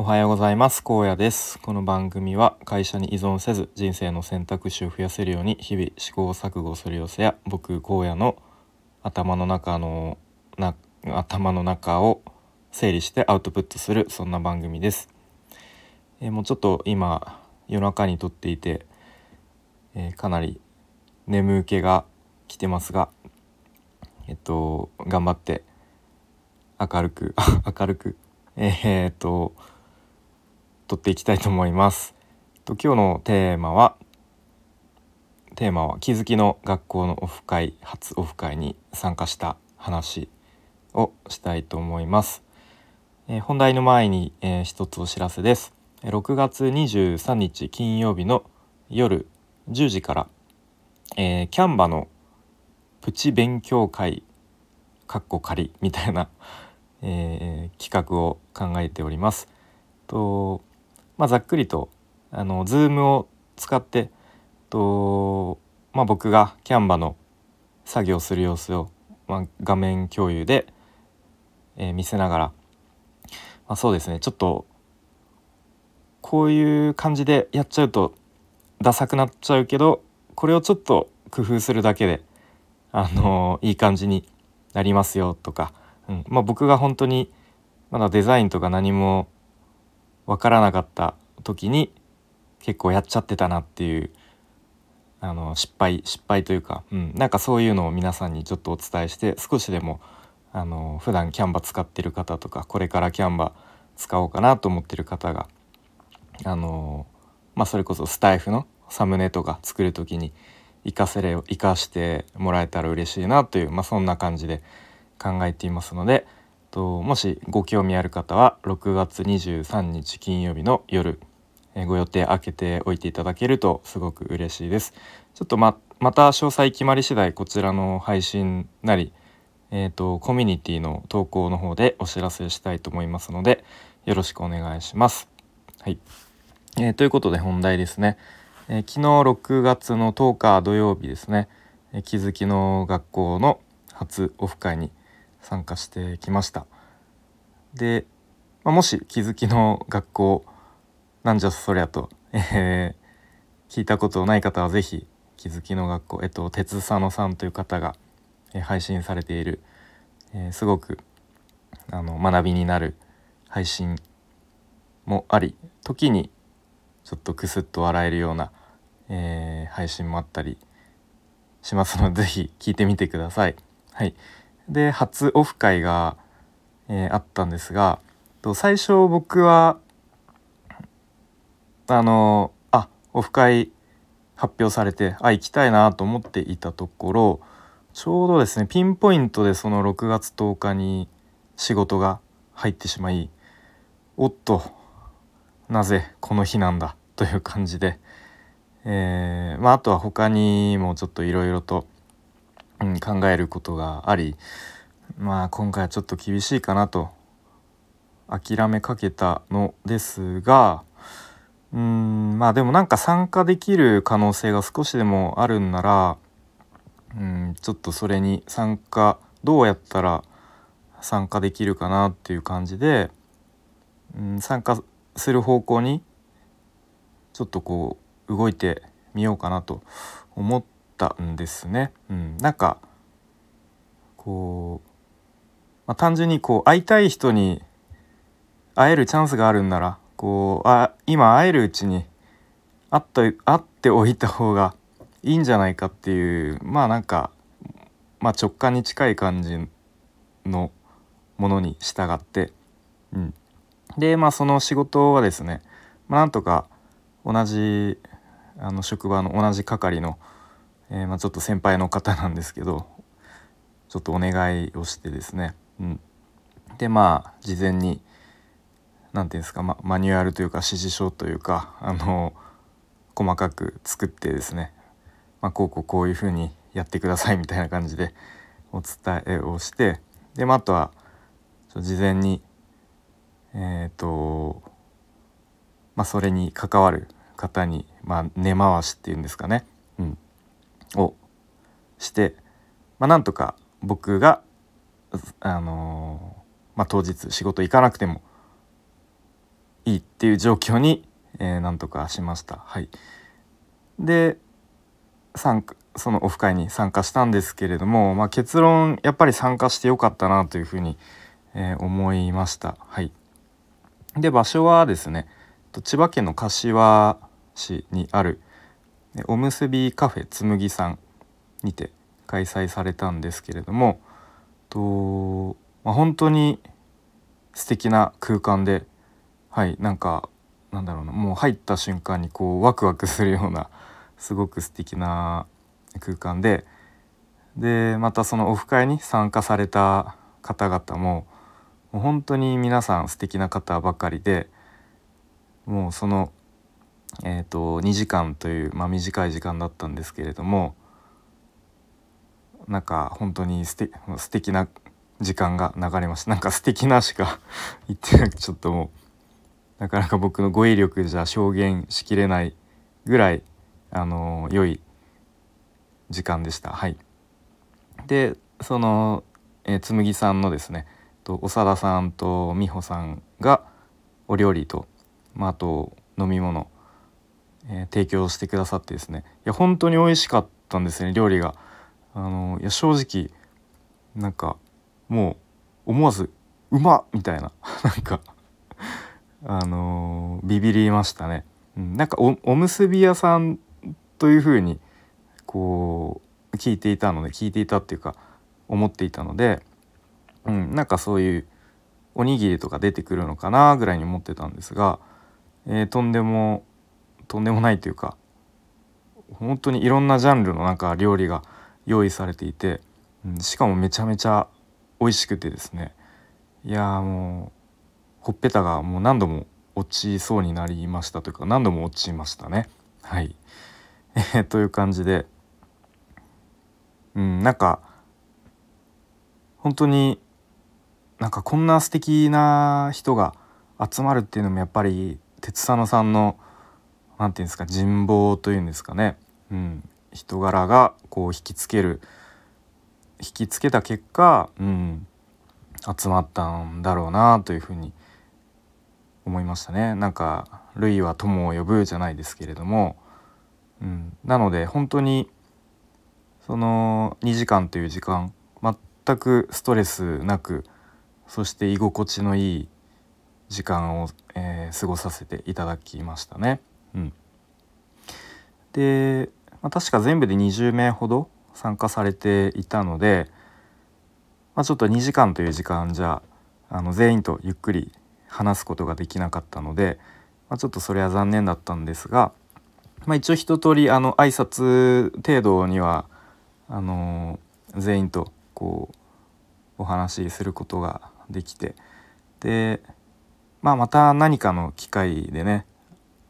おはようございます。高野です。この番組は会社に依存せず人生の選択肢を増やせるように日々試行錯誤する様子や僕荒野の頭の中のな頭の中を整理してアウトプットするそんな番組です、えー、もうちょっと今夜中に撮っていて、えー、かなり眠気が来てますがえっと頑張って明るく 明るくえー、っと撮っていきたいと思います。と今日のテーマはテーマは気づきの学校のオフ会初オフ会に参加した話をしたいと思います。えー、本題の前に、えー、一つお知らせです。6月23日金曜日の夜10時から、えー、キャンバのプチ勉強会かっこ仮みたいな、えー、企画を考えております。とまあ、ざっくりとあの Zoom を使ってと、まあ、僕がキャンバの作業する様子を、まあ、画面共有で、えー、見せながら、まあ、そうですねちょっとこういう感じでやっちゃうとダサくなっちゃうけどこれをちょっと工夫するだけであのいい感じになりますよとか、うんまあ、僕が本当にまだデザインとか何も分からなかった時に結構やっちゃってたなっていうあの失敗失敗というか、うん、なんかそういうのを皆さんにちょっとお伝えして少しでもあの普段キャンバ使ってる方とかこれからキャンバ使おうかなと思ってる方があのまあそれこそスタイフのサムネとか作る時に活かせれ活かしてもらえたら嬉しいなという、まあ、そんな感じで考えていますので。ともしご興味ある方は6月23日金曜日の夜、ご予定開けておいていただけるとすごく嬉しいです。ちょっとままた詳細決まり次第こちらの配信なり、えーと、コミュニティの投稿の方でお知らせしたいと思いますのでよろしくお願いします。はい、えー、ということで本題ですね、えー、昨日6月の10日土曜日ですね、えー、気づきの学校の初オフ会に参加してきました。で、まあ、もし気づきの学校なんじゃそりゃと、えー、聞いたことない方は是非気づきの学校えっと鉄佐野さんという方が、え、配信されている、えー、すごくあの学びになる配信もあり時にちょっとクスッと笑えるような、えー、配信もあったりしますので是非聞いてみてください。はい、で初オフ会が、えー、あったんですが最初僕はあのあオフ会発表されてあ行きたいなと思っていたところちょうどですねピンポイントでその6月10日に仕事が入ってしまいおっとなぜこの日なんだという感じで、えーまあ、あとは他にもちょっといろいろとうん、考えることがありまあ今回はちょっと厳しいかなと諦めかけたのですがうんまあでもなんか参加できる可能性が少しでもあるんならうんちょっとそれに参加どうやったら参加できるかなっていう感じで、うん、参加する方向にちょっとこう動いてみようかなと思ってったんですね。うん、なんかこう、まあ、単純にこう会いたい人に会えるチャンスがあるんならこうあ今会えるうちに会って会っておいた方がいいんじゃないかっていうまあなんか、まあ、直感に近い感じのものに従って、うん、でまあその仕事はですね、まあ、なんとか同じあの職場の同じ係のえー、まあ、ちょっと先輩の方なんですけどちょっとお願いをしてですね、うん、でまあ事前に何て言うんですか、ま、マニュアルというか指示書というかあの細かく作ってですね、まあ、こうこうこういうふうにやってくださいみたいな感じでお伝えをしてで、まあ、あとは事前にえっ、ー、とまあそれに関わる方に、まあ、根回しっていうんですかね、をして、まあ、なんとか僕が、あのー、まあ、当日仕事行かなくてもいいっていう状況に、えー、なんとかしました。はい、で参加そのオフ会に参加したんですけれども、まあ、結論やっぱり参加してよかったなというふうに、えー、思いました。はい、で場所はですね千葉県の柏市にあるおむすびカフェつむぎさんにて開催されたんですけれどもと、まあ、本当に素敵な空間ではいなんかなんだろうなもう入った瞬間にこうワクワクするようなすごく素敵な空間ででまたそのオフ会に参加された方々ももう本当に皆さん素敵な方ばかりでもうその、えーと、2時間という、まあ、短い時間だったんですけれどもなんか本当にすて素敵な時間が流れましたなんか素敵なしか 言ってなくてちょっともうなかなか僕の語彙力じゃ表現しきれないぐらいあの良い時間でした。はい、でその、えー、紬さんのですねと長田さんと美穂さんがお料理と、まあ、あと飲み物、えー、提供してくださってですねいや本当に美味しかったんですね料理が。あのいや正直なんかもう思わず「うまっ!」みたいな なんかあのー、ビビりましたね。うん、なんかおおむすび屋さんというふうにこう聞いていたので聞いていたっていうか思っていたので、うん、なんかそういうおにぎりとか出てくるのかなぐらいに思ってたんですが、えー、とんでもとんでもないというか本当にいろんなジャンルのなんか料理が用意されていて、うん、しかもめちゃめちゃ美味しくてですねいやもうほっぺたがもう何度も落ちそうになりましたというか何度も落ちましたね。はい、えー、という感じで、うん、なんか本当になんかこんな素敵な人が集まるっていうのもやっぱり鉄佐野さんの何て言うんですか人望というんですかね、うん、人柄がこう引きつける。引きつけた結果、うん、集まったんだろうなというふうに思いましたね。なんか「類は友を呼ぶ」じゃないですけれども、うん、なので本当にその2時間という時間全くストレスなくそして居心地のいい時間を、えー、過ごさせていただきましたね。うん、でまあ、確か全部で20名ほど参加されていたので、まあ、ちょっと2時間という時間じゃあの全員とゆっくり話すことができなかったので、まあ、ちょっとそれは残念だったんですが、まあ、一応一通りあの挨拶程度にはあの全員とこうお話しすることができてで、まあ、また何かの機会でね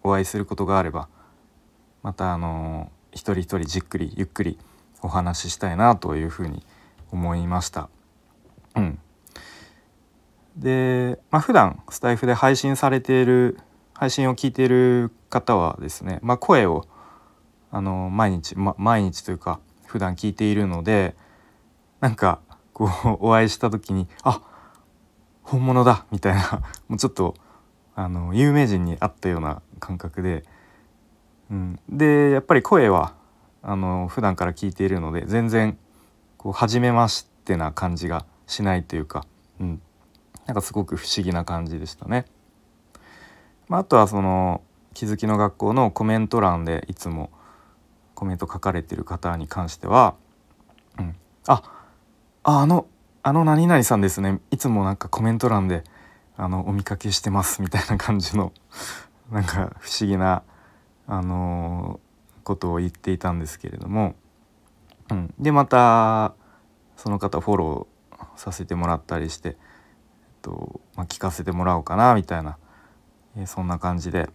お会いすることがあればまたあの一人一人じっくりゆっくりお話ししたいなというふうに思いました。うん、で、まあ、普段スタイフで配信されている配信を聞いている方はですね、まあ、声をあの毎日、ま、毎日というか普段聞いているのでなんかこうお会いした時にあ本物だみたいなもうちょっとあの有名人に会ったような感覚でうん、でやっぱり声はあの普段から聞いているので全然こう初めましてな感じがしないというか、うん、なんかすごく不思議な感じでしたね。まあ、あとはその気づきの学校のコメント欄でいつもコメント書かれてる方に関しては「うん、あああのあの何々さんですね。いつもなんかコメント欄であのお見かけしてます」みたいな感じの なんか不思議なあのことを言っていたんですけれども、うん、でまたその方フォローさせてもらったりして、えっとまあ、聞かせてもらおうかなみたいな、え、そんな感じで、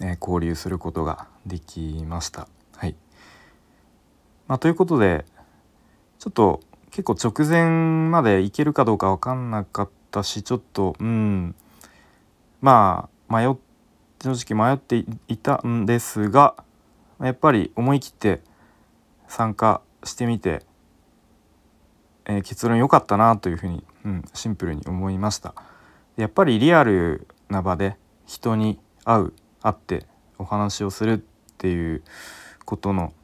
え、交流することができました。はい。まあ、ということでちょっと結構直前までいけるかどうか分かんなかったしちょっとうん。まあ迷って正直迷っていたんですがやっぱり思い切って参加してみて、えー、結論良かったなというふうに、うん、シンプルに思いました。やっぱりリアルな場で人に会う会ってお話をするっていうことの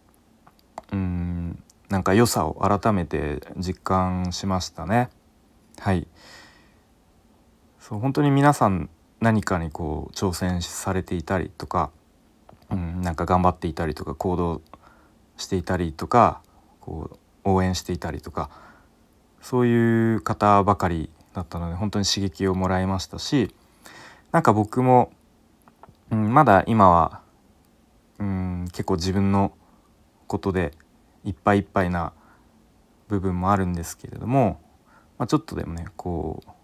うんなんか良さを改めて実感しましたね。はい。そう本当に皆さん何かにこう挑戦されていたりとか、うん、なんか頑張っていたりとか行動していたりとかこう応援していたりとかそういう方ばかりだったので本当に刺激をもらいましたしなんか僕も、うん、まだ今は、うん、結構自分のことでいっぱいいっぱいな部分もあるんですけれども、まあ、ちょっとでもねこう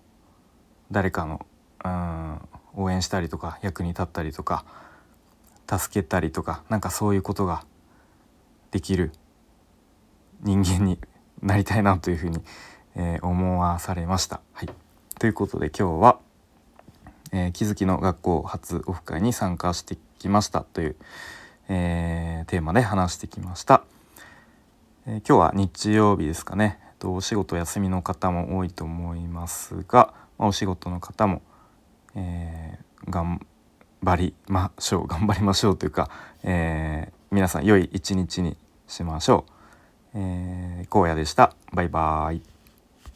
誰かの、うん、応援したりとか役に立ったりとか助けたりとかなんかそういうことができる人間になりたいなというふうに、えー、思わされました。はい、ということで今日は、えー、気づきの学校初オフ会に参加してきましたという、えー、テーマで話してきました。え今日は日曜日ですかね。お仕事休みの方も多いと思いますが、まあ、お仕事の方も、えー、頑張りましょう 頑張りましょうというか、えー、皆さん良い一日にしましょう。えー、荒野でした。バイバイ。